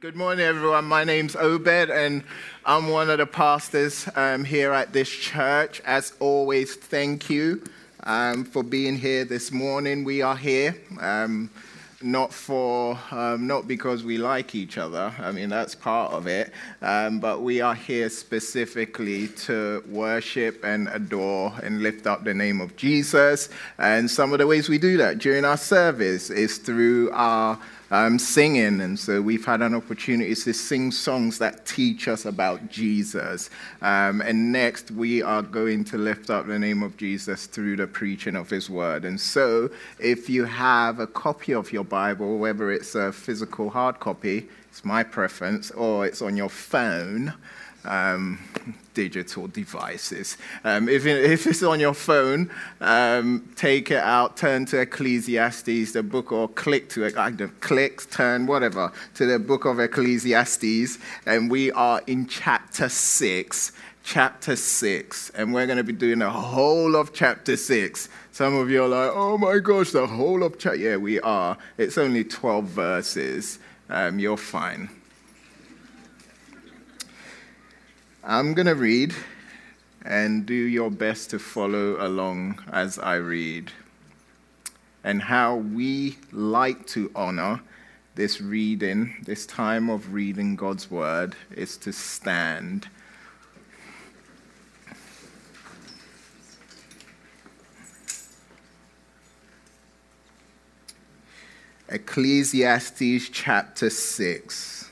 Good morning, everyone. My name's Obed, and I'm one of the pastors um, here at this church. As always, thank you um, for being here this morning. We are here. Um, not for um, not because we like each other i mean that's part of it um, but we are here specifically to worship and adore and lift up the name of jesus and some of the ways we do that during our service is through our um, singing. And so we've had an opportunity to sing songs that teach us about Jesus. Um, and next, we are going to lift up the name of Jesus through the preaching of his word. And so if you have a copy of your Bible, whether it's a physical hard copy, it's my preference, or it's on your phone, um, digital devices. Um, if, if, it's on your phone, um, take it out, turn to Ecclesiastes, the book, or click to it, either click, turn, whatever, to the book of Ecclesiastes, and we are in chapter 6. Chapter 6, and we're going to be doing the whole of chapter 6. Some of you are like, oh my gosh, the whole of chapter. Yeah, we are. It's only 12 verses. Um, you're fine. I'm going to read and do your best to follow along as I read. And how we like to honor this reading, this time of reading God's word, is to stand. Ecclesiastes chapter 6.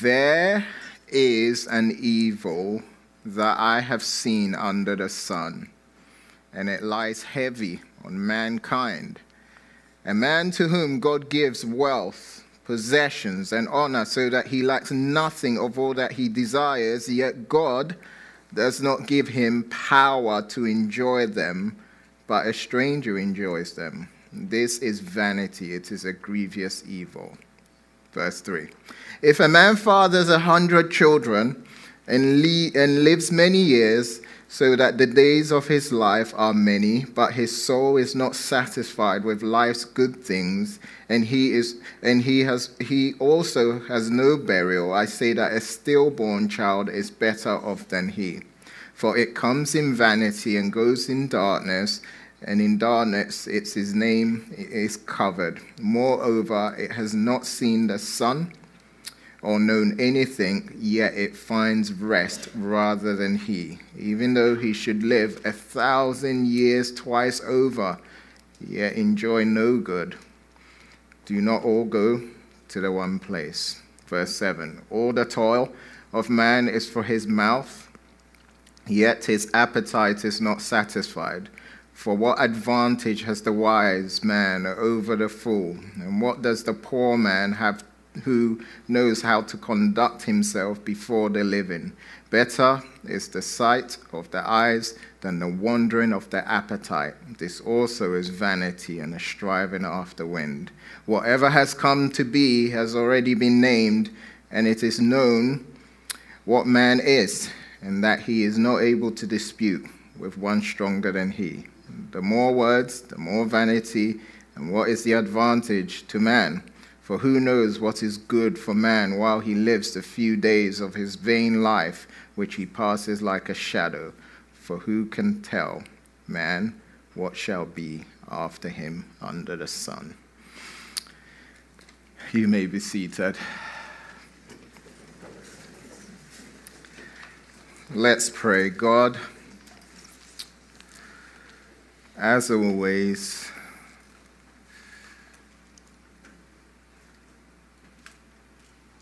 There is an evil that I have seen under the sun, and it lies heavy on mankind. A man to whom God gives wealth, possessions, and honor, so that he lacks nothing of all that he desires, yet God does not give him power to enjoy them, but a stranger enjoys them. This is vanity, it is a grievous evil. Verse 3. If a man fathers a hundred children and, le- and lives many years, so that the days of his life are many, but his soul is not satisfied with life's good things, and he is and he has he also has no burial. I say that a stillborn child is better off than he. For it comes in vanity and goes in darkness, and in darkness its his name is covered. Moreover, it has not seen the sun or known anything, yet it finds rest rather than he. Even though he should live a thousand years twice over, yet enjoy no good. Do not all go to the one place. Verse 7 All the toil of man is for his mouth, yet his appetite is not satisfied. For what advantage has the wise man over the fool? And what does the poor man have who knows how to conduct himself before the living. Better is the sight of the eyes than the wandering of the appetite. This also is vanity and a striving after wind. Whatever has come to be has already been named, and it is known what man is, and that he is not able to dispute with one stronger than he. The more words, the more vanity, and what is the advantage to man? For who knows what is good for man while he lives the few days of his vain life, which he passes like a shadow? For who can tell man what shall be after him under the sun? You may be seated. Let's pray. God, as always,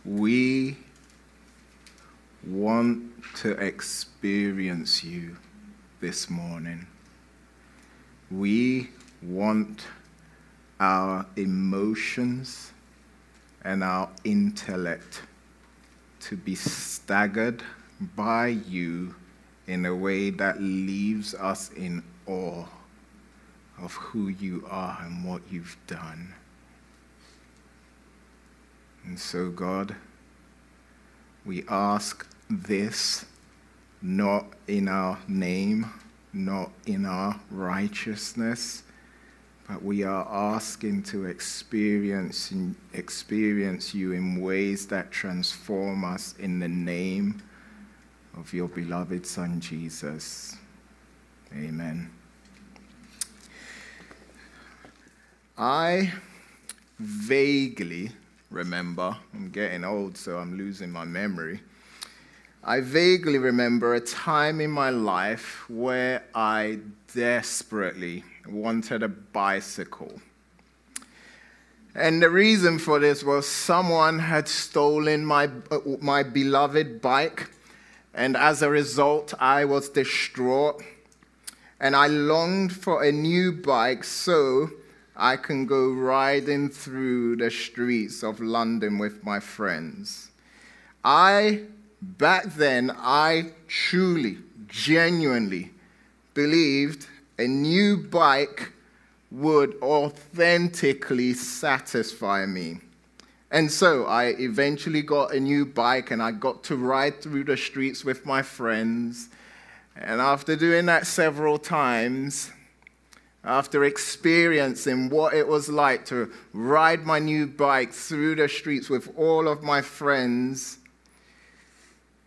We want to experience you this morning. We want our emotions and our intellect to be staggered by you in a way that leaves us in awe of who you are and what you've done. And so, God, we ask this not in our name, not in our righteousness, but we are asking to experience, experience you in ways that transform us in the name of your beloved Son, Jesus. Amen. I vaguely remember, I'm getting old, so I'm losing my memory. I vaguely remember a time in my life where I desperately wanted a bicycle. And the reason for this was someone had stolen my, my beloved bike, and as a result, I was distraught. And I longed for a new bike so I can go riding through the streets of London with my friends. I, back then, I truly, genuinely believed a new bike would authentically satisfy me. And so I eventually got a new bike and I got to ride through the streets with my friends. And after doing that several times, after experiencing what it was like to ride my new bike through the streets with all of my friends,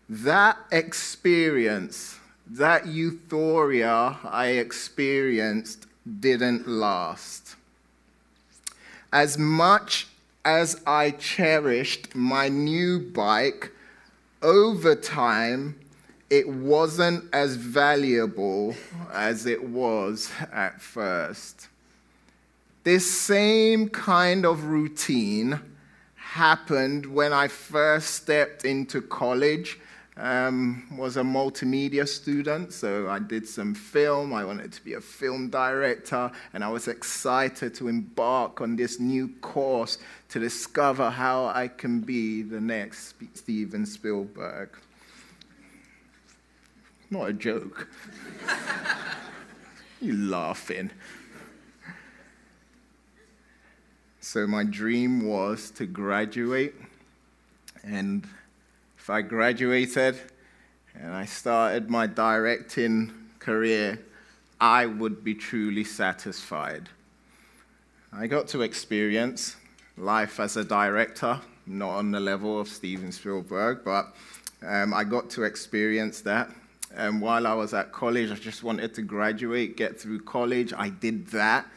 that experience that euphoria I experienced didn't last. As much as I cherished my new bike, over time, it wasn't as valuable as it was at first. This same kind of routine happened when I first stepped into college um, was a multimedia student, so I did some film. I wanted to be a film director, and I was excited to embark on this new course to discover how I can be the next Steven Spielberg. Not a joke. you laughing. So, my dream was to graduate and if I graduated and I started my directing career, I would be truly satisfied. I got to experience life as a director, not on the level of Steven Spielberg, but um, I got to experience that. And while I was at college, I just wanted to graduate, get through college. I did that.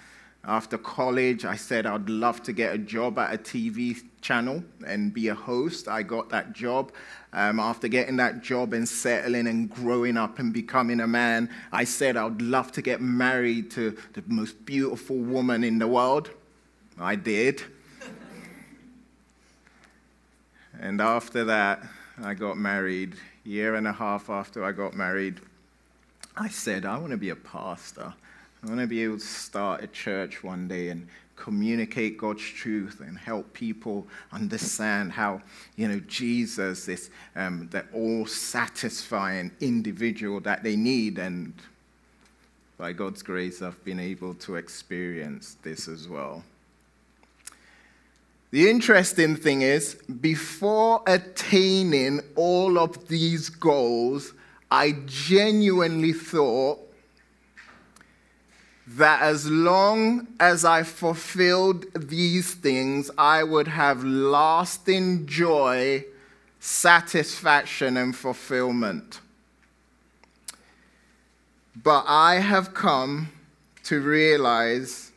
After college, I said I'd love to get a job at a TV channel and be a host. I got that job. Um, after getting that job and settling and growing up and becoming a man, I said I'd love to get married to the most beautiful woman in the world. I did. and after that, I got married. Year and a half after I got married, I said, I want to be a pastor. I want to be able to start a church one day and communicate God's truth and help people understand how, you know, Jesus is um, the all satisfying individual that they need. And by God's grace, I've been able to experience this as well. The interesting thing is, before attaining all of these goals, I genuinely thought that as long as I fulfilled these things, I would have lasting joy, satisfaction, and fulfillment. But I have come to realize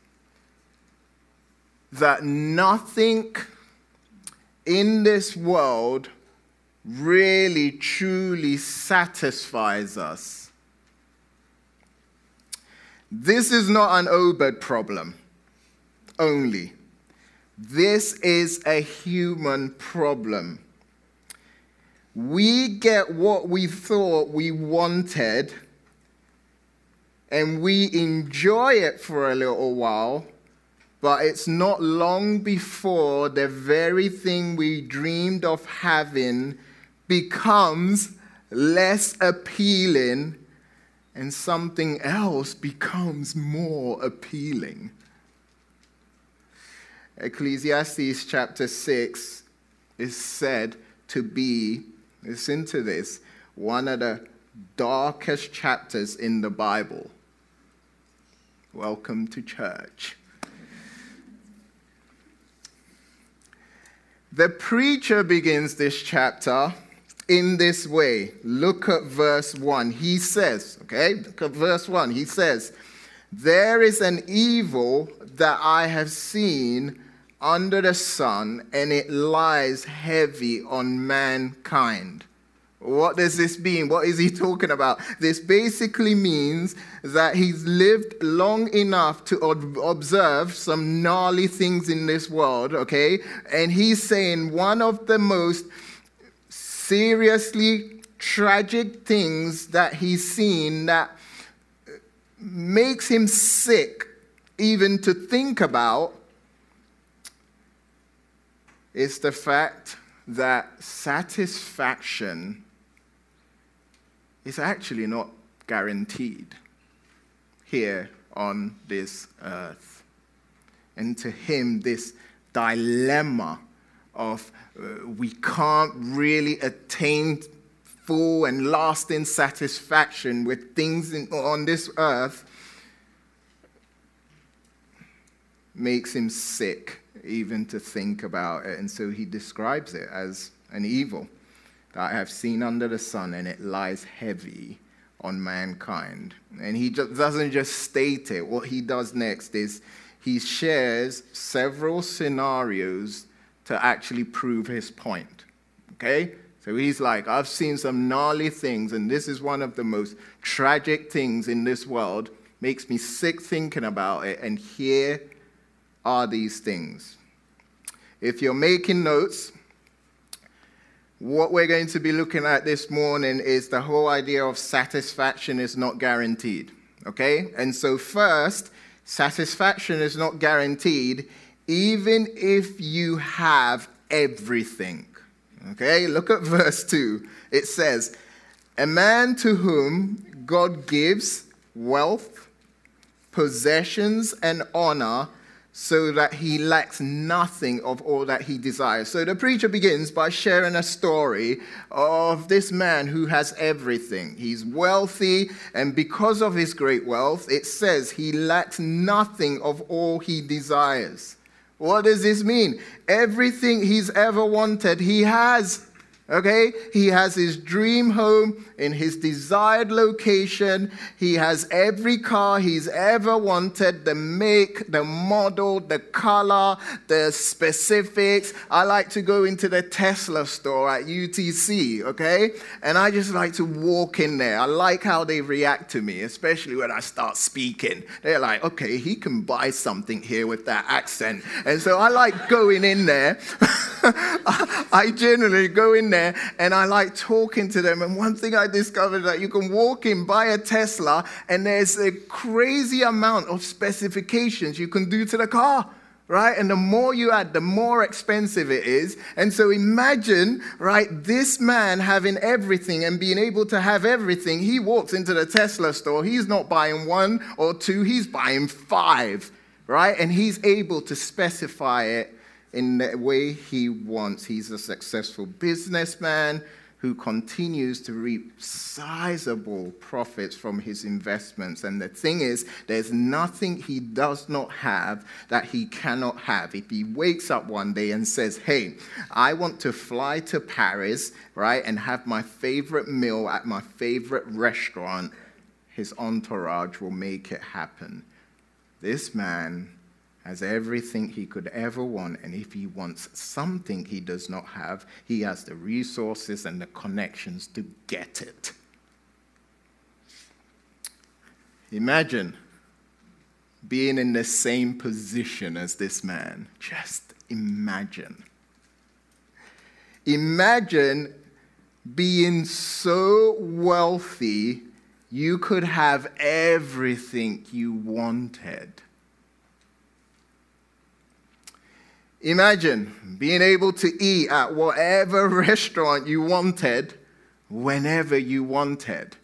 that nothing in this world really truly satisfies us this is not an Obed problem only. This is a human problem. We get what we thought we wanted and we enjoy it for a little while, but it's not long before the very thing we dreamed of having becomes less appealing and something else becomes more appealing. Ecclesiastes chapter 6 is said to be, listen to this, one of the darkest chapters in the Bible. Welcome to church. The preacher begins this chapter in this way. Look at verse 1. He says, okay, look at verse 1. He says, There is an evil that I have seen under the sun, and it lies heavy on mankind. What does this mean? What is he talking about? This basically means that he's lived long enough to observe some gnarly things in this world, okay? And he's saying one of the most seriously tragic things that he's seen that makes him sick even to think about is the fact that satisfaction is actually not guaranteed here on this earth. And to him, this dilemma of uh, we can't really attain full and lasting satisfaction with things in, on this earth makes him sick even to think about it. And so he describes it as an evil that I have seen under the sun, and it lies heavy on mankind. And he just doesn't just state it. What he does next is he shares several scenarios to actually prove his point. Okay? So he's like, I've seen some gnarly things, and this is one of the most tragic things in this world. Makes me sick thinking about it, and here are these things. If you're making notes, what we're going to be looking at this morning is the whole idea of satisfaction is not guaranteed. Okay? And so, first, satisfaction is not guaranteed even if you have everything. Okay, look at verse 2. It says, A man to whom God gives wealth, possessions, and honor so that he lacks nothing of all that he desires. So the preacher begins by sharing a story of this man who has everything. He's wealthy, and because of his great wealth, it says he lacks nothing of all he desires. What does this mean? Everything he's ever wanted, he has. Okay? He has his dream home in his desired location. He has every car he's ever wanted the make, the model, the color, the specifics. I like to go into the Tesla store at UTC, okay? And I just like to walk in there. I like how they react to me, especially when I start speaking. They're like, okay, he can buy something here with that accent. And so I like going in there. I generally go in there and I like talking to them. And one thing I discovered that you can walk in, buy a Tesla, and there's a crazy amount of specifications you can do to the car right? And the more you add, the more expensive it is. And so imagine, right, this man having everything and being able to have everything. He walks into the Tesla store, he's not buying one or two, he's buying five, right? And he's able to specify it in the way he wants. He's a successful businessman who continues to reap sizable profits from his investments. And the thing is, there's nothing he does not have that he cannot have. If he wakes up one day and says, Hey, I want to fly to Paris, right, and have my favorite meal at my favorite restaurant, his entourage will make it happen. This man has everything he could ever want, and if he wants something he does not have, he has the resources and the connections to get it. Imagine being in the same position as this man. Just imagine. Imagine being so wealthy you could have everything you wanted. Imagine being able to eat at whatever restaurant you wanted, whenever you wanted.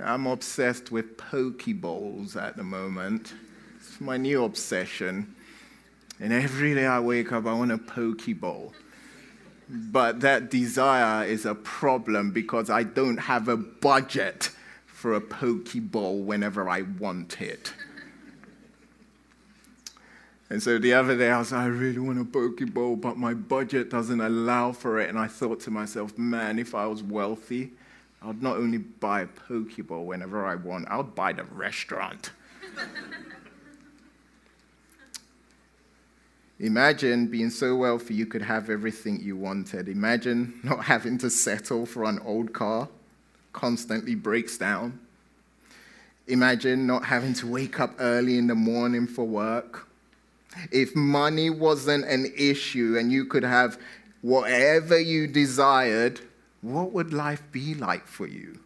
I'm obsessed with poke bowls at the moment. It's my new obsession. And every day I wake up, I want a poke bowl. But that desire is a problem because I don't have a budget for a poke bowl whenever I want it. And so the other day I was like, I really want a poke bowl, but my budget doesn't allow for it. And I thought to myself, man, if I was wealthy, I'd not only buy a poke bowl whenever I want, I would buy the restaurant. Imagine being so wealthy you could have everything you wanted. Imagine not having to settle for an old car, constantly breaks down. Imagine not having to wake up early in the morning for work. If money wasn't an issue and you could have whatever you desired, what would life be like for you?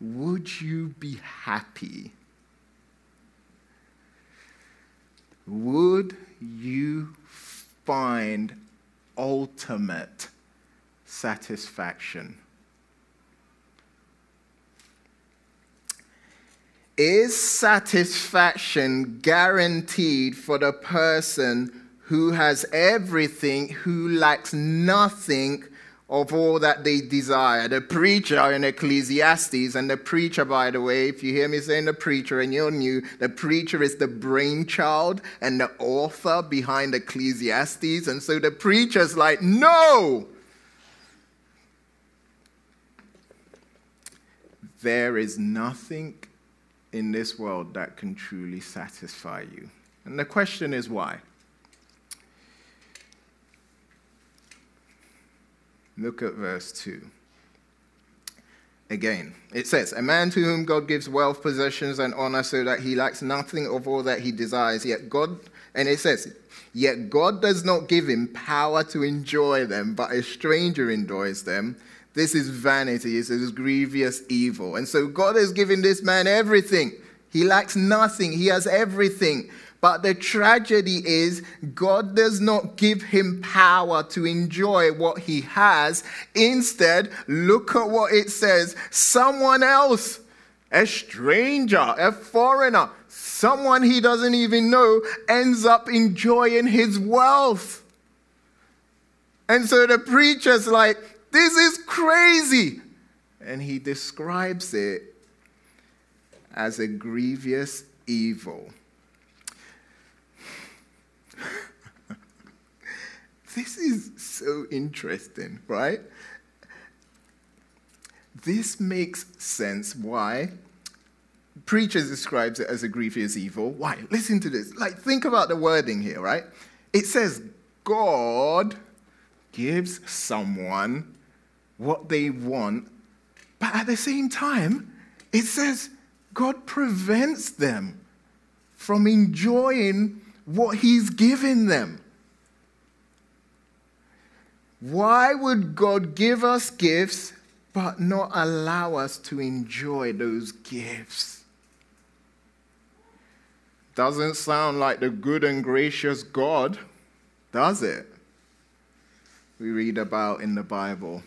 Would you be happy? Would you find ultimate satisfaction? Is satisfaction guaranteed for the person who has everything, who lacks nothing of all that they desire. The preacher in Ecclesiastes, and the preacher, by the way, if you hear me saying the preacher and you're new, the preacher is the brainchild and the author behind Ecclesiastes. And so the preacher's like, no! There is nothing in this world that can truly satisfy you. And the question is why? Look at verse 2. Again, it says, A man to whom God gives wealth, possessions, and honor so that he lacks nothing of all that he desires. Yet God, and it says, Yet God does not give him power to enjoy them, but a stranger enjoys them. This is vanity, this is grievous evil. And so God has given this man everything. He lacks nothing, he has everything. But the tragedy is, God does not give him power to enjoy what he has. Instead, look at what it says someone else, a stranger, a foreigner, someone he doesn't even know, ends up enjoying his wealth. And so the preacher's like, This is crazy. And he describes it as a grievous evil. This is so interesting, right? This makes sense why preachers describes it as a grievous evil. Why? Listen to this. Like think about the wording here, right? It says God gives someone what they want, but at the same time, it says God prevents them from enjoying what he's given them. Why would God give us gifts but not allow us to enjoy those gifts? Doesn't sound like the good and gracious God, does it? We read about in the Bible.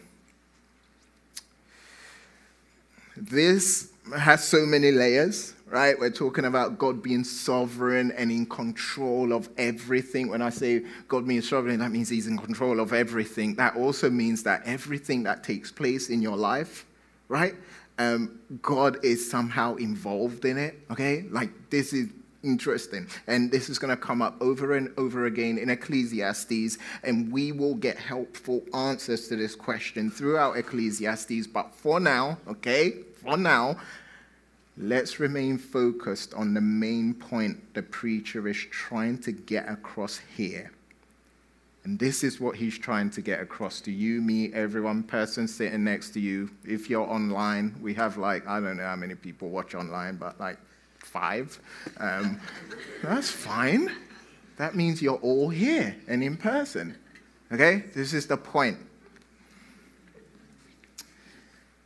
This has so many layers right? We're talking about God being sovereign and in control of everything. When I say God being sovereign, that means He's in control of everything. That also means that everything that takes place in your life, right? Um, God is somehow involved in it, okay? Like, this is interesting. And this is going to come up over and over again in Ecclesiastes, and we will get helpful answers to this question throughout Ecclesiastes. But for now, okay, for now, Let's remain focused on the main point the preacher is trying to get across here. And this is what he's trying to get across to you, me, everyone, person sitting next to you. If you're online, we have like, I don't know how many people watch online, but like five. Um, that's fine. That means you're all here and in person. Okay? This is the point.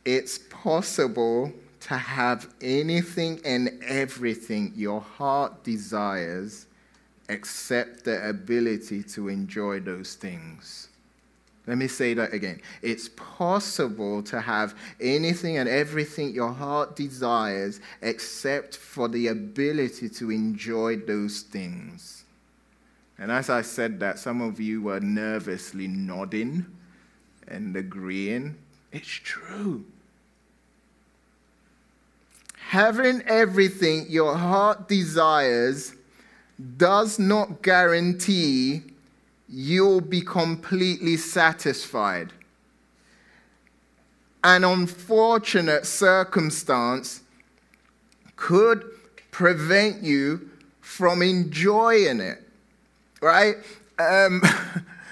It's possible to have anything and everything your heart desires except the ability to enjoy those things. Let me say that again. It's possible to have anything and everything your heart desires except for the ability to enjoy those things. And as I said that, some of you were nervously nodding and agreeing. It's true having everything your heart desires does not guarantee you'll be completely satisfied. An unfortunate circumstance could prevent you from enjoying it, right? Um,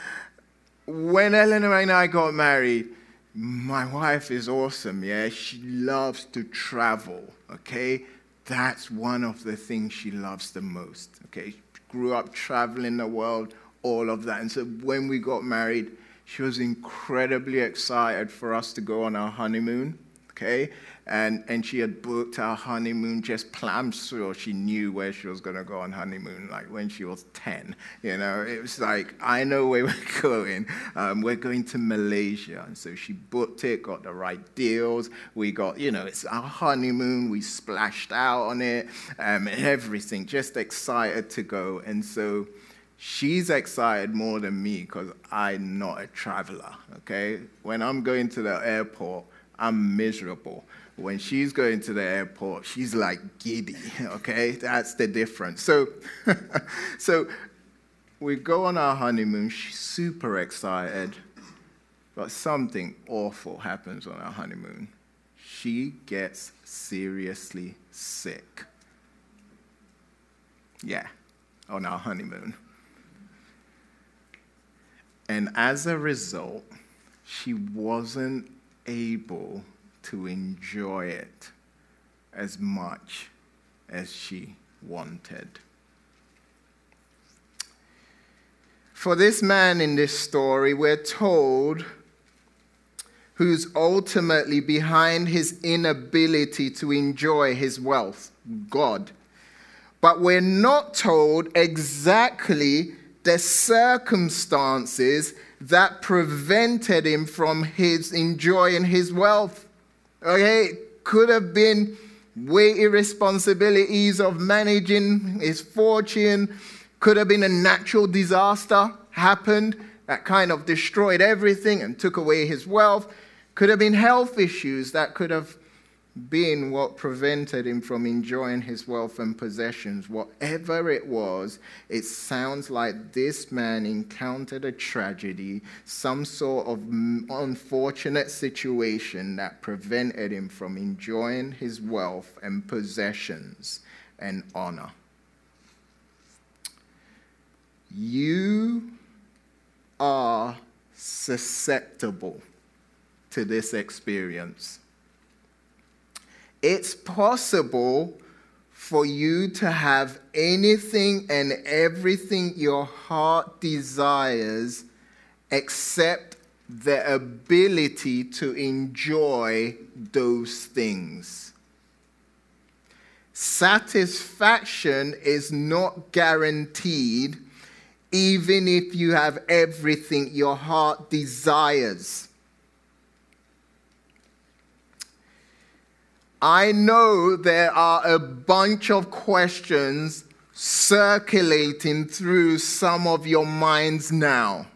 when Eleanor and I got married, my wife is awesome, yeah? She loves to travel, okay? That's one of the things she loves the most, okay? She grew up traveling the world, all of that. And so when we got married, she was incredibly excited for us to go on our honeymoon, okay? And, and she had booked our honeymoon just planned so she knew where she was going to go on honeymoon, like when she was 10. You know, it was like, I know where we're going. Um, we're going to Malaysia. And so she booked it, got the right deals. We got, you know, it's our honeymoon. We splashed out on it, um, everything, just excited to go. And so, she's excited more than me because I'm not a traveler, okay? When I'm going to the airport, I'm miserable. When she's going to the airport, she's like giddy, okay? That's the difference. So, so we go on our honeymoon, she's super excited, but something awful happens on our honeymoon. She gets seriously sick. Yeah, on our honeymoon. And as a result, she wasn't able to enjoy it as much as she wanted. For this man in this story, we're told who's ultimately behind his inability to enjoy his wealth God. But we're not told exactly the circumstances that prevented him from his enjoying his wealth. Okay, could have been weighty responsibilities of managing his fortune, could have been a natural disaster happened that kind of destroyed everything and took away his wealth, could have been health issues that could have being what prevented him from enjoying his wealth and possessions. Whatever it was, it sounds like this man encountered a tragedy, some sort of unfortunate situation that prevented him from enjoying his wealth and possessions and honor. You are susceptible to this experience it's possible for you to have anything and everything your heart desires except the ability to enjoy those things. Satisfaction is not guaranteed even if you have everything your heart desires. I know there are a bunch of questions circulating through some of your minds now.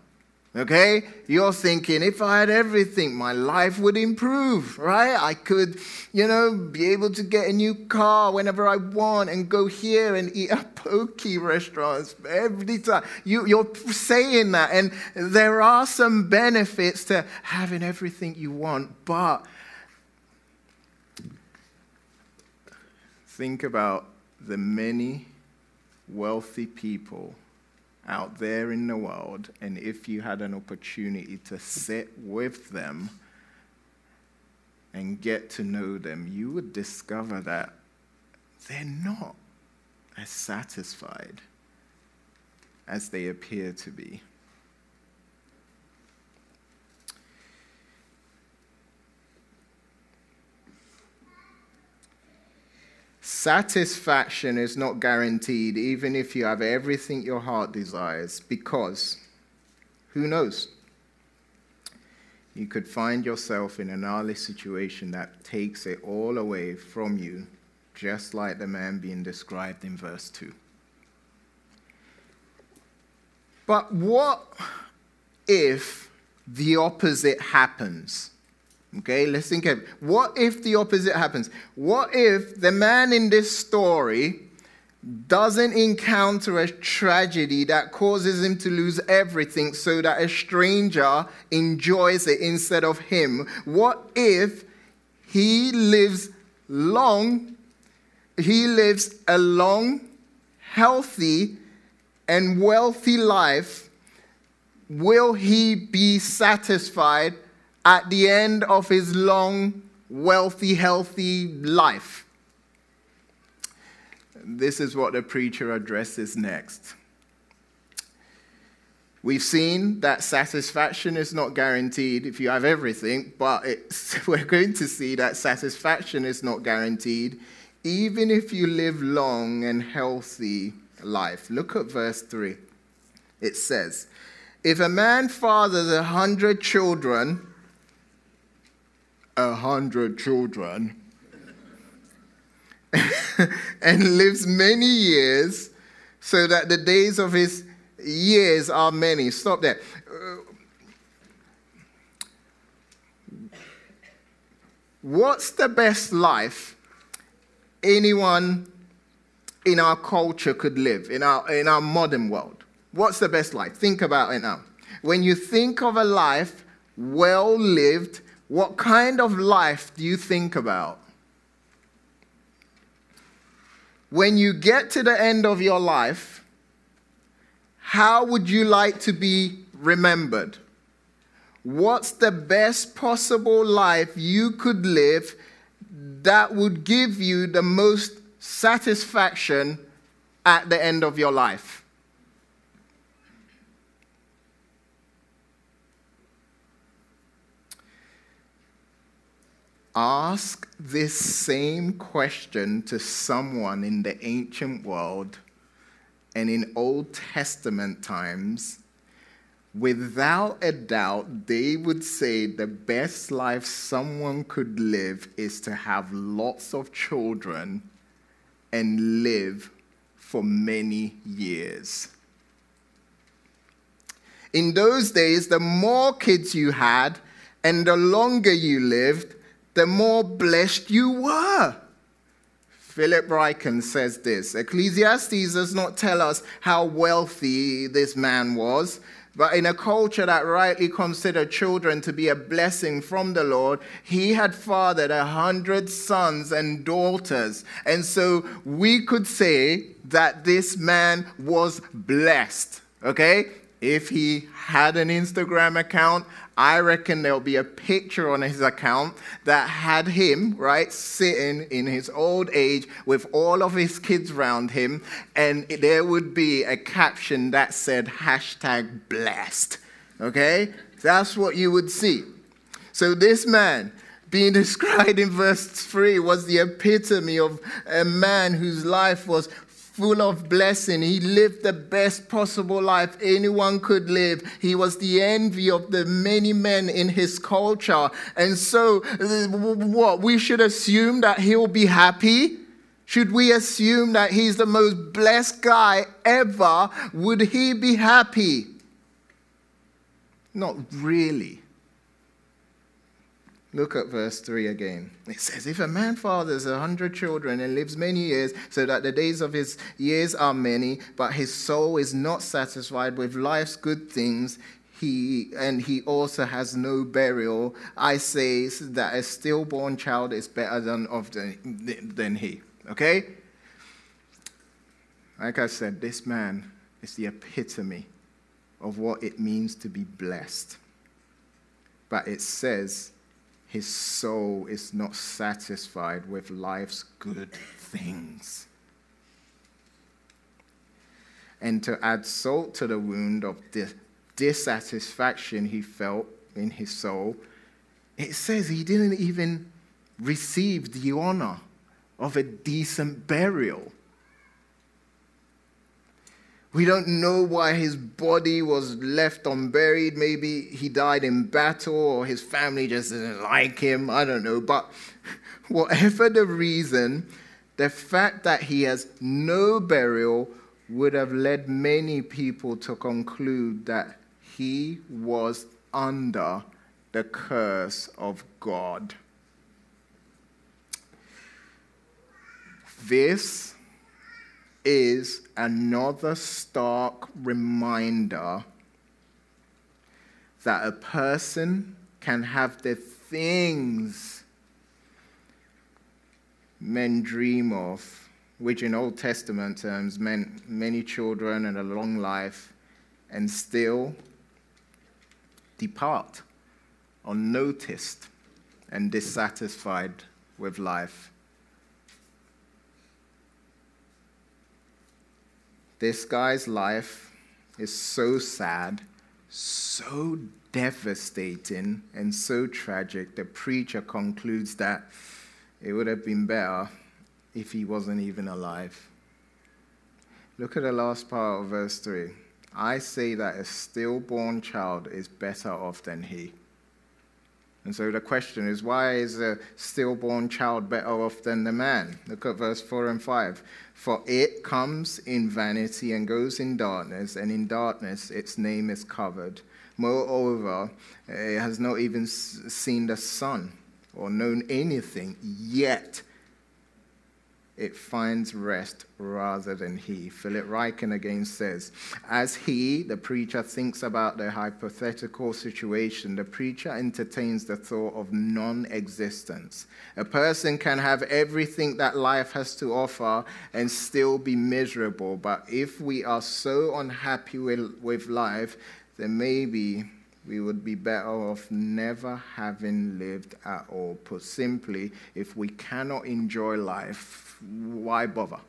Okay? You're thinking, if I had everything, my life would improve, right? I could, you know, be able to get a new car whenever I want and go here and eat at poke restaurants every time. You, you're saying that, and there are some benefits to having everything you want, but think about the many wealthy people out there in the world, and if you had an opportunity to sit with them and get to know them, you would discover that they're not as satisfied as they appear to be. Satisfaction is not guaranteed, even if you have everything your heart desires, because who knows? You could find yourself in an early situation that takes it all away from you, just like the man being described in verse 2. But what if the opposite happens? Okay, let's think what if the opposite happens? What if the man in this story doesn't encounter a tragedy that causes him to lose everything so that a stranger enjoys it instead of him? What if he lives long, he lives a long, healthy, and wealthy life? Will he be satisfied at the end of his long, wealthy, healthy life? This is what the preacher addresses next. We've seen that satisfaction is not guaranteed if you have everything, but we're going to see that satisfaction is not guaranteed even if you live long and healthy life. Look at verse 3. It says, If a man fathers a hundred children, a hundred children, and lives many years, so that the days of his years are many. Stop there. What's the best life anyone in our culture could live, in our, in our modern world? What's the best life? Think about it now. When you think of a life well lived, what kind of life do you think about? when you get to the end of your life, how would you like to be remembered? What's the best possible life you could live that would give you the most satisfaction at the end of your life? Ask this same question to someone in the ancient world and in Old Testament times, without a doubt, they would say the best life someone could live is to have lots of children and live for many years. In those days, the more kids you had and the longer you lived, the more blessed you were. Philip Ryken says this Ecclesiastes does not tell us how wealthy this man was, but in a culture that rightly considered children to be a blessing from the Lord, he had fathered a hundred sons and daughters. And so we could say that this man was blessed. Okay? If he had an Instagram account, I reckon there'll be a picture on his account that had him, right, sitting in his old age with all of his kids around him, and there would be a caption that said hashtag blessed. Okay? That's what you would see. So this man, being described in verse 3 was the epitome of a man whose life was full of blessing. He lived the best possible life anyone could live. He was the envy of the many men in his culture. And so, what? We should assume that he'll be happy. Should we assume that he's the most blessed guy ever? Would he be happy? Not really. Look at verse 3 again. It says, If a man fathers a hundred children and lives many years, so that the days of his years are many, but his soul is not satisfied with life's good things, he, and he also has no burial, I say that a stillborn child is better than, of the, than he. Okay? Like I said, this man is the epitome of what it means to be blessed. But it says, his soul is not satisfied with life's good things. And to add salt to the wound of the dissatisfaction he felt in his soul, it says he didn't even receive the honor of a decent burial. We don't know why his body was left unburied. Maybe he died in battle or his family just didn't like him. I don't know. But whatever the reason, the fact that he has no burial would have led many people to conclude that he was under the curse of God. This is another stark reminder that a person can have the things men dream of, which in Old Testament terms meant many children and a long life, and still depart unnoticed and dissatisfied with life. This guy's life is so sad, so devastating, and so tragic. The preacher concludes that it would have been better if he wasn't even alive. Look at the last part of verse 3. I say that a stillborn child is better off than he. And so the question is, why is a stillborn child better off than the man? Look at verse 4 and 5. For it comes in vanity and goes in darkness, and in darkness its name is covered. Moreover, it has not even seen the sun or known anything, yet it finds rest rather than he. Philip Ryken again says, as he, the preacher, thinks about the hypothetical situation, the preacher entertains the thought of non existence. A person can have everything that life has to offer and still be miserable, but if we are so unhappy with, with life, then maybe we would be better off never having lived at all. Put simply, if we cannot enjoy life, why bother?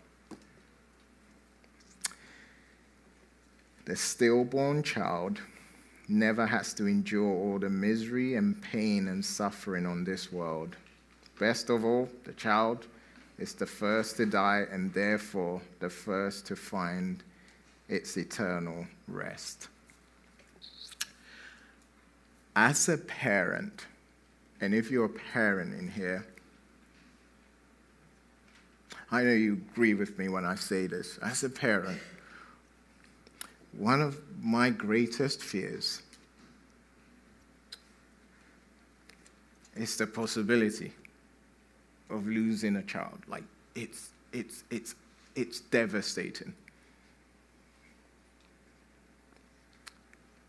The stillborn child never has to endure all the misery and pain and suffering on this world. Best of all, the child is the first to die and therefore the first to find its eternal rest as a parent, and if you're a parent in here, I know you agree with me when I say this. As a parent, one of my greatest fears is the possibility of losing a child. Like it's it's it's it's devastating.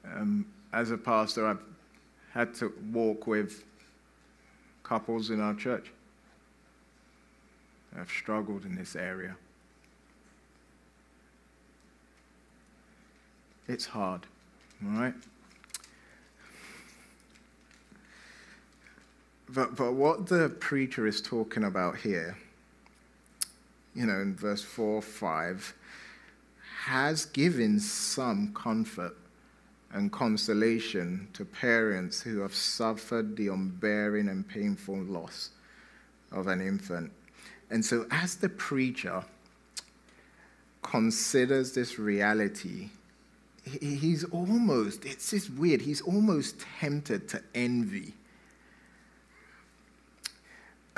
Um, as a pastor, I've had to walk with couples in our church have struggled in this area. It's hard, all right? But, but what the preacher is talking about here, you know, in verse 4 5, has given some comfort and consolation to parents who have suffered the unbearing and painful loss of an infant. And so, as the preacher considers this reality, he's almost, it's just weird, he's almost tempted to envy.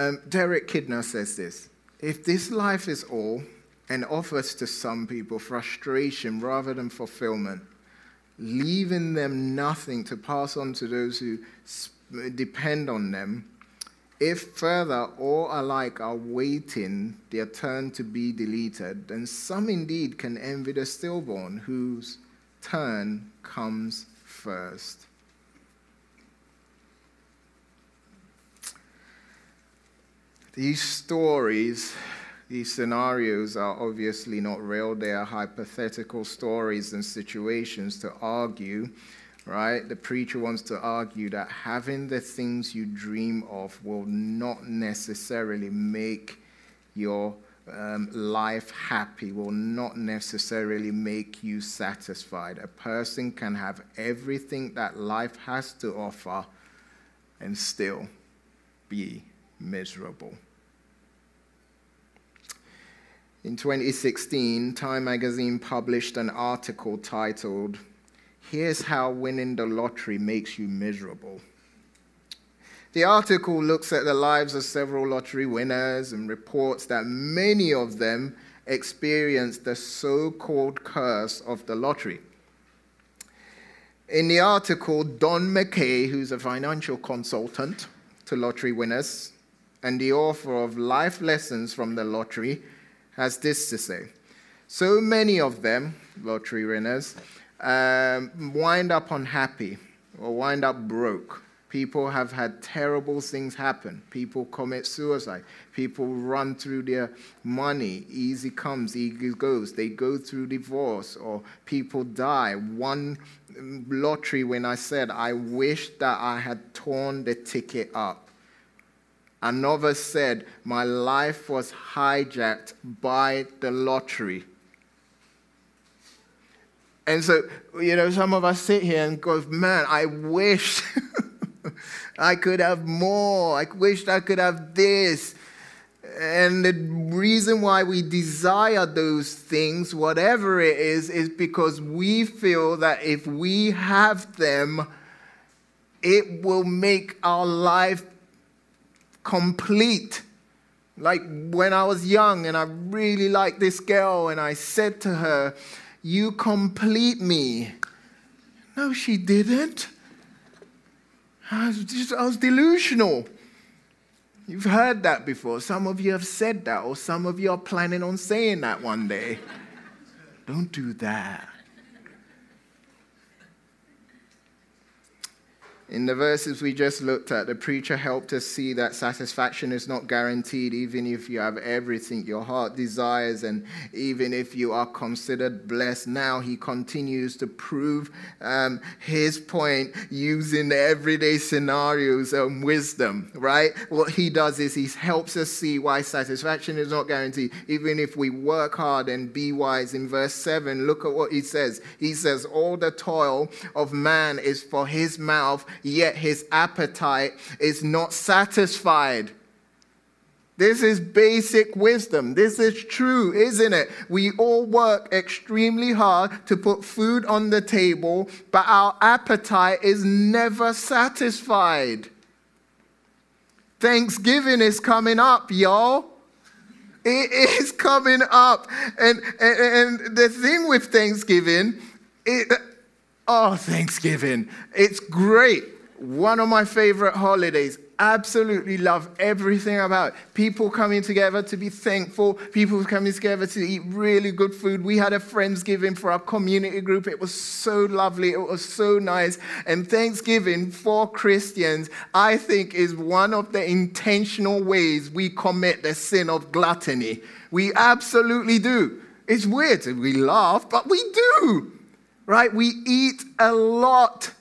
Um, Derek Kidner says this If this life is all and offers to some people frustration rather than fulfillment, leaving them nothing to pass on to those who depend on them. If further all alike are waiting their turn to be deleted, then some indeed can envy the stillborn whose turn comes first. These stories these scenarios are obviously not real, they are hypothetical stories and situations to argue, right? The preacher wants to argue that having the things you dream of will not necessarily make your um, life happy, will not necessarily make you satisfied. A person can have everything that life has to offer and still be miserable. In 2016, Time magazine published an article titled, Here's How Winning the Lottery Makes You Miserable. The article looks at the lives of several lottery winners and reports that many of them experienced the so called curse of the lottery. In the article, Don McNay, who's a financial consultant to lottery winners and the author of Life Lessons from the Lottery, has this to say So many of them, lottery winners, um, wind up unhappy or wind up broke. People have had terrible things happen. People commit suicide. People run through their money. Easy comes, easy goes. They go through divorce or people die. One lottery when I said, I wish that I had torn the ticket up. Another said, My life was hijacked by the lottery. And so, you know, some of us sit here and go, man, I wish I could have more. I wish I could have this. And the reason why we desire those things, whatever it is, is because we feel that if we have them, it will make our life complete. Like when I was young and I really liked this girl, and I said to her, You complete me. No, she didn't. I was, just, I was delusional. You've heard that before. Some of you have said that, or some of you are planning on saying that one day. Don't do that. In the verses we just looked at, the preacher helped us see that satisfaction is not guaranteed, even if you have everything your heart desires, and even if you are considered blessed. Now he continues to prove um, his point using the everyday scenarios and wisdom, right? What he does is he helps us see why satisfaction is not guaranteed, even if we work hard and be wise. In verse 7, look at what he says. He says, All the toil of man is for his mouth yet his appetite is not satisfied. This is basic wisdom. This is true, isn't it? We all work extremely hard to put food on the table, but our appetite is never satisfied. Thanksgiving is coming up, y'all. It is coming up. And, and, and the thing with Thanksgiving, it, oh, Thanksgiving, it's great one of my favorite holidays. Absolutely love everything about it. People coming together to be thankful, people coming together to eat really good food. We had a Friendsgiving for our community group. It was so lovely, it was so nice. And Thanksgiving for Christians, I think, is one of the intentional ways we commit the sin of gluttony. We absolutely do. It's weird. We laugh, but we do, right? We eat a lot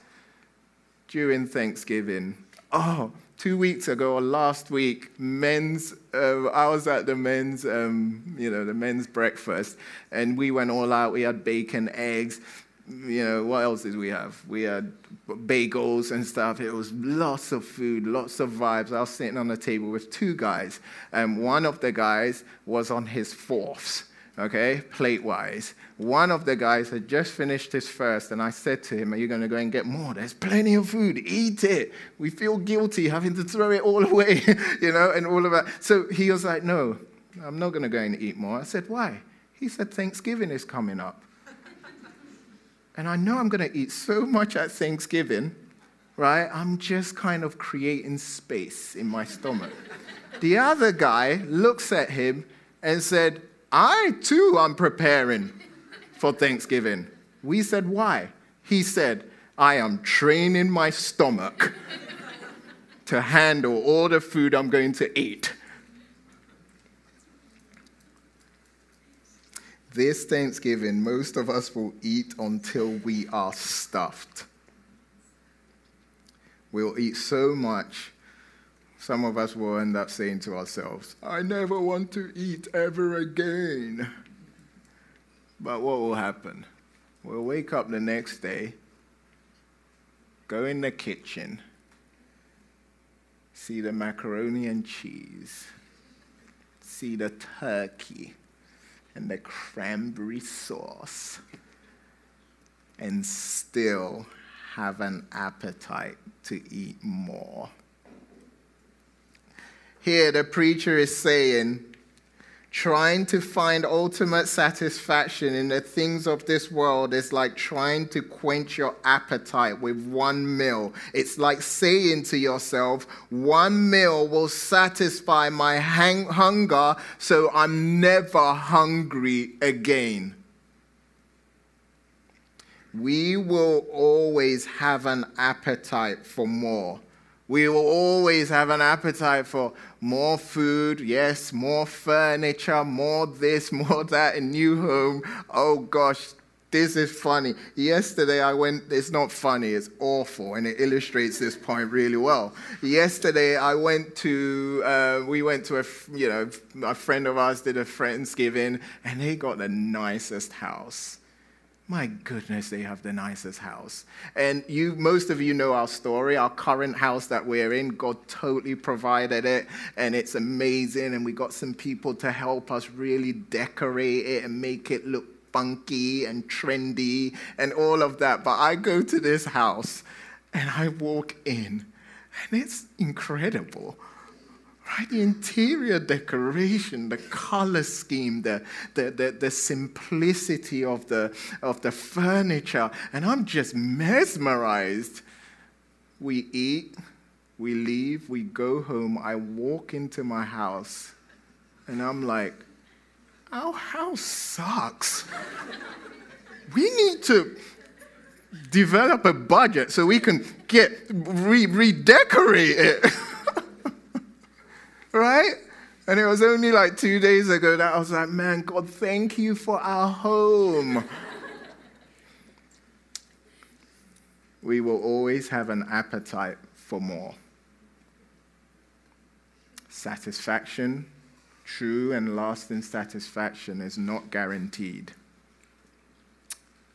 during Thanksgiving. Oh, two weeks ago or last week, men's, uh, I was at the men's, um, you know, the men's breakfast, and we went all out. We had bacon, eggs, you know, what else did we have? We had bagels and stuff. It was lots of food, lots of vibes. I was sitting on the table with two guys, and one of the guys was on his fourths okay, plate wise. One of the guys had just finished his first, and I said to him, Are you going to go and get more? There's plenty of food. Eat it. We feel guilty having to throw it all away, you know, and all of that. So he was like, No, I'm not going to go and eat more. I said, Why? He said, Thanksgiving is coming up. and I know I'm going to eat so much at Thanksgiving, right? I'm just kind of creating space in my stomach. the other guy looks at him and said, I too am preparing for Thanksgiving. We said, Why? He said, I am training my stomach to handle all the food I'm going to eat. This Thanksgiving, most of us will eat until we are stuffed. We'll eat so much some of us will end up saying to ourselves, I never want to eat ever again. But what will happen? We'll wake up the next day, go in the kitchen, see the macaroni and cheese, see the turkey and the cranberry sauce, and still have an appetite to eat more. Here, the preacher is saying, Trying to find ultimate satisfaction in the things of this world is like trying to quench your appetite with one meal. It's like saying to yourself, one meal will satisfy my hang- hunger, so I'm never hungry again. We will always have an appetite for more. We will always have an appetite for more food, yes, more furniture, more this, more that, a new home. Oh gosh, this is funny. Yesterday I went, it's not funny, it's awful, and it illustrates this point really well. Yesterday I went to, uh, we went to a, you know, a friend of ours did a Friendsgiving, and they got the nicest house my goodness, they have the nicest house. And you, most of you know our story, our current house that we're in. God totally provided it, and it's amazing. And we got some people to help us really decorate it and make it look funky and trendy and all of that. But I go to this house and I walk in, and it's incredible right? The interior decoration, the color scheme, the, the, the, the, simplicity of the, of the furniture. And I'm just mesmerized. We eat, we leave, we go home. I walk into my house, and I'm like, our house sucks. we need to develop a budget so we can get re- redecorate it. right? And it was only like two days ago that I was like, man, God, thank you for our home. we will always have an appetite for more. Satisfaction, true and lasting satisfaction, is not guaranteed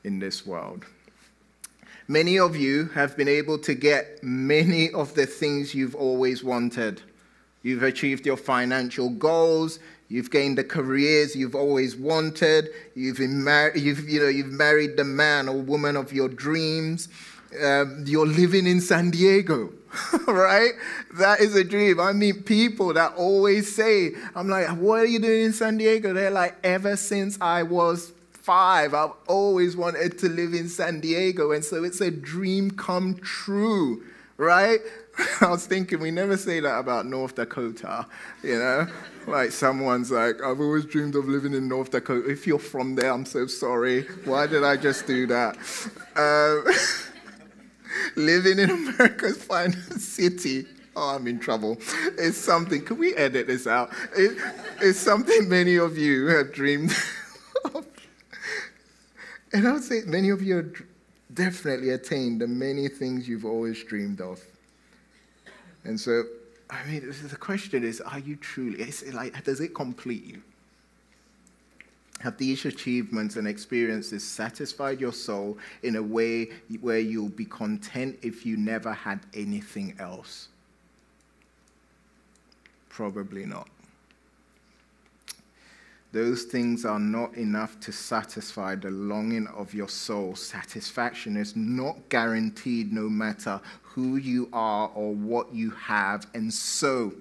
in this world. Many of you have been able to get many of the things you've always wanted. You've achieved your financial goals. You've gained the careers you've always wanted. You've, you've, you know, you've married the man or woman of your dreams. Um, you're living in San Diego, right? That is a dream. I meet people that always say, I'm like, what are you doing in San Diego? They're like, ever since I was five, I've always wanted to live in San Diego. And so it's a dream come true, right? I was thinking, we never say that about North Dakota, you know? Like someone's like, I've always dreamed of living in North Dakota. If you're from there, I'm so sorry. Why did I just do that? Um, living in America's finest city. Oh, I'm in trouble. It's something, can we edit this out? It, it's something many of you have dreamed of. And I would say many of you have definitely attained the many things you've always dreamed of. And so, I mean, the question is, are you truly, is it like, does it complete you? Have these achievements and experiences satisfied your soul in a way where you'll be content if you never had anything else? Probably not. Those things are not enough to satisfy the longing of your soul. Satisfaction is not guaranteed no matter who you are or what you have. And so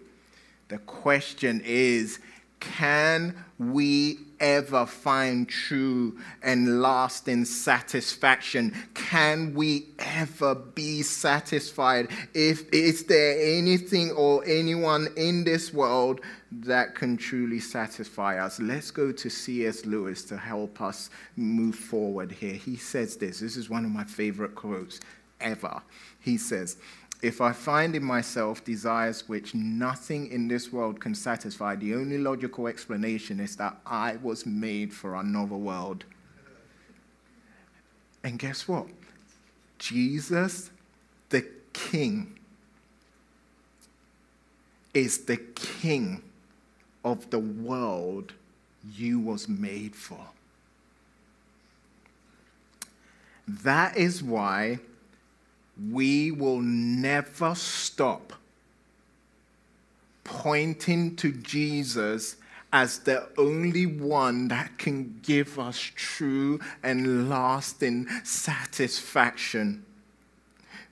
the question is can we ever find true and lasting satisfaction? Can we ever be satisfied? If is there anything or anyone in this world that can truly satisfy us? Let's go to C.S. Lewis to help us move forward here. He says this. This is one of my favorite quotes ever. He says, if I find in myself desires which nothing in this world can satisfy, the only logical explanation is that I was made for another world. And guess what? Jesus, the King, is the King of the world you was made for. That is why we will never stop pointing to Jesus as the only one that can give us true and lasting satisfaction.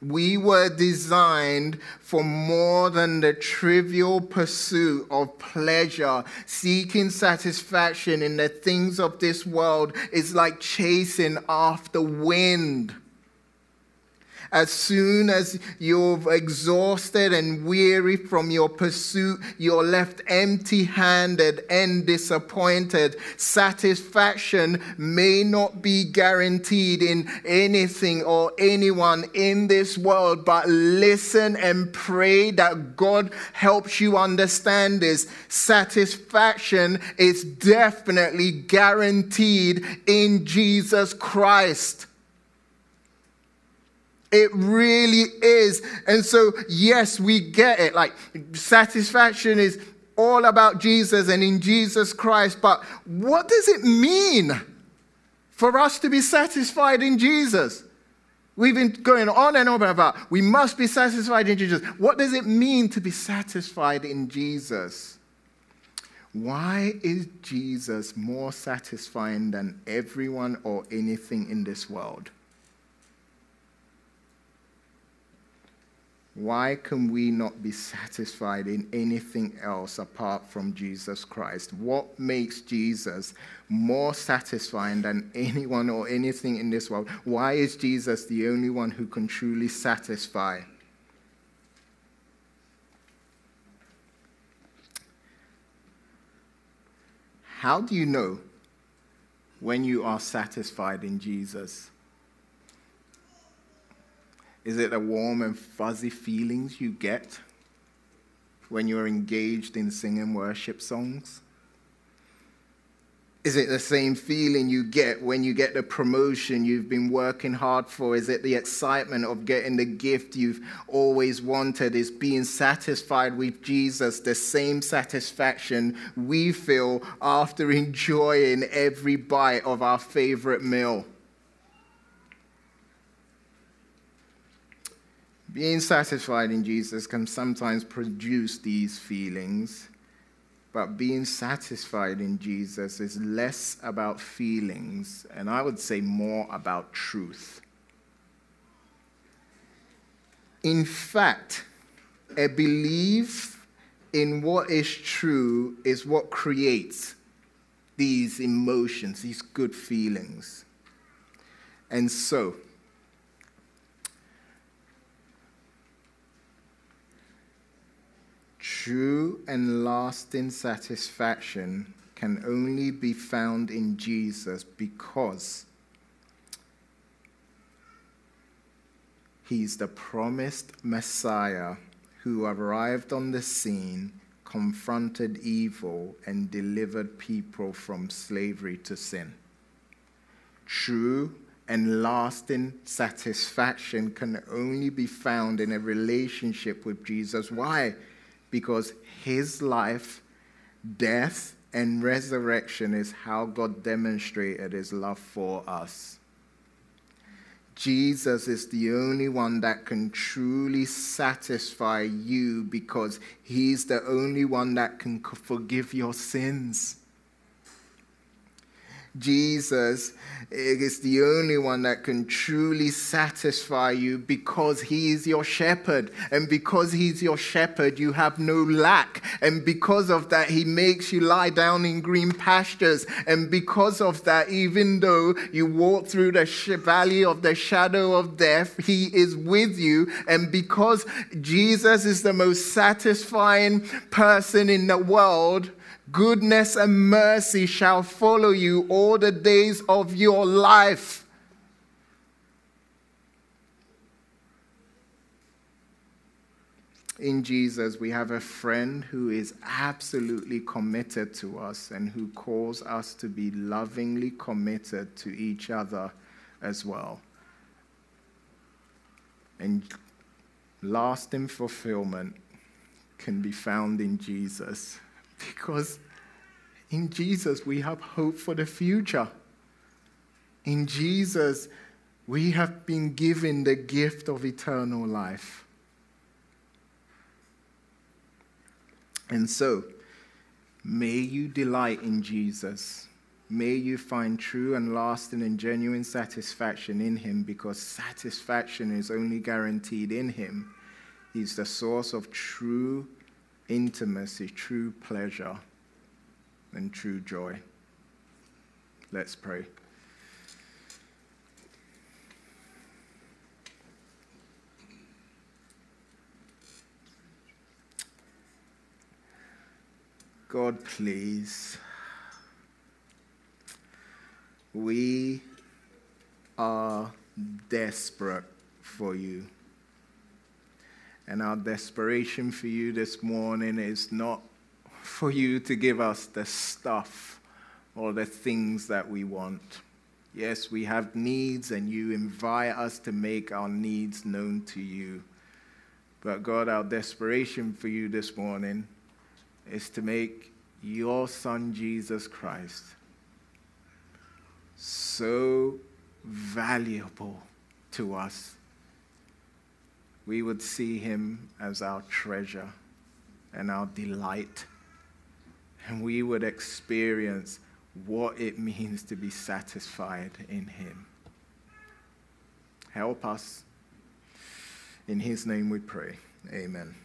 We were designed for more than the trivial pursuit of pleasure. Seeking satisfaction in the things of this world is like chasing after wind. As soon as you're exhausted and weary from your pursuit, you're left empty handed and disappointed. Satisfaction may not be guaranteed in anything or anyone in this world, but listen and pray that God helps you understand this. Satisfaction is definitely guaranteed in Jesus Christ. It really is. And so, yes, we get it. Like, satisfaction is all about Jesus and in Jesus Christ. But what does it mean for us to be satisfied in Jesus? We've been going on and on about we must be satisfied in Jesus. What does it mean to be satisfied in Jesus? Why is Jesus more satisfying than everyone or anything in this world? Why can we not be satisfied in anything else apart from Jesus Christ? What makes Jesus more satisfying than anyone or anything in this world? Why is Jesus the only one who can truly satisfy? How do you know when you are satisfied in Jesus? Is it the warm and fuzzy feelings you get when you're engaged in singing worship songs? Is it the same feeling you get when you get the promotion you've been working hard for? Is it the excitement of getting the gift you've always wanted? Is being satisfied with Jesus the same satisfaction we feel after enjoying every bite of our favorite meal? Being satisfied in Jesus can sometimes produce these feelings, but being satisfied in Jesus is less about feelings, and I would say more about truth. In fact, a belief in what is true is what creates these emotions, these good feelings. And so, True and lasting satisfaction can only be found in Jesus because he's the promised Messiah who arrived on the scene, confronted evil, and delivered people from slavery to sin. True and lasting satisfaction can only be found in a relationship with Jesus. Why? Because his life, death, and resurrection is how God demonstrated his love for us. Jesus is the only one that can truly satisfy you because he's the only one that can forgive your sins. Jesus is the only one that can truly satisfy you because he is your shepherd. And because he's your shepherd, you have no lack. And because of that, he makes you lie down in green pastures. And because of that, even though you walk through the valley of the shadow of death, he is with you. And because Jesus is the most satisfying person in the world, Goodness and mercy shall follow you all the days of your life. In Jesus, we have a friend who is absolutely committed to us and who calls us to be lovingly committed to each other as well. And lasting fulfillment can be found in Jesus. Because in Jesus, we have hope for the future. In Jesus, we have been given the gift of eternal life. And so, may you delight in Jesus. May you find true and lasting and genuine satisfaction in Him because satisfaction is only guaranteed in Him. He's the source of true intimacy, true pleasure, and true joy. Let's pray. God, please. We are desperate for you. And our desperation for you this morning is not for you to give us the stuff or the things that we want. Yes, we have needs, and you invite us to make our needs known to you. But God, our desperation for you this morning is to make your Son, Jesus Christ, so valuable to us. We would see him as our treasure and our delight, and we would experience what it means to be satisfied in him. Help us. In his name we pray. Amen.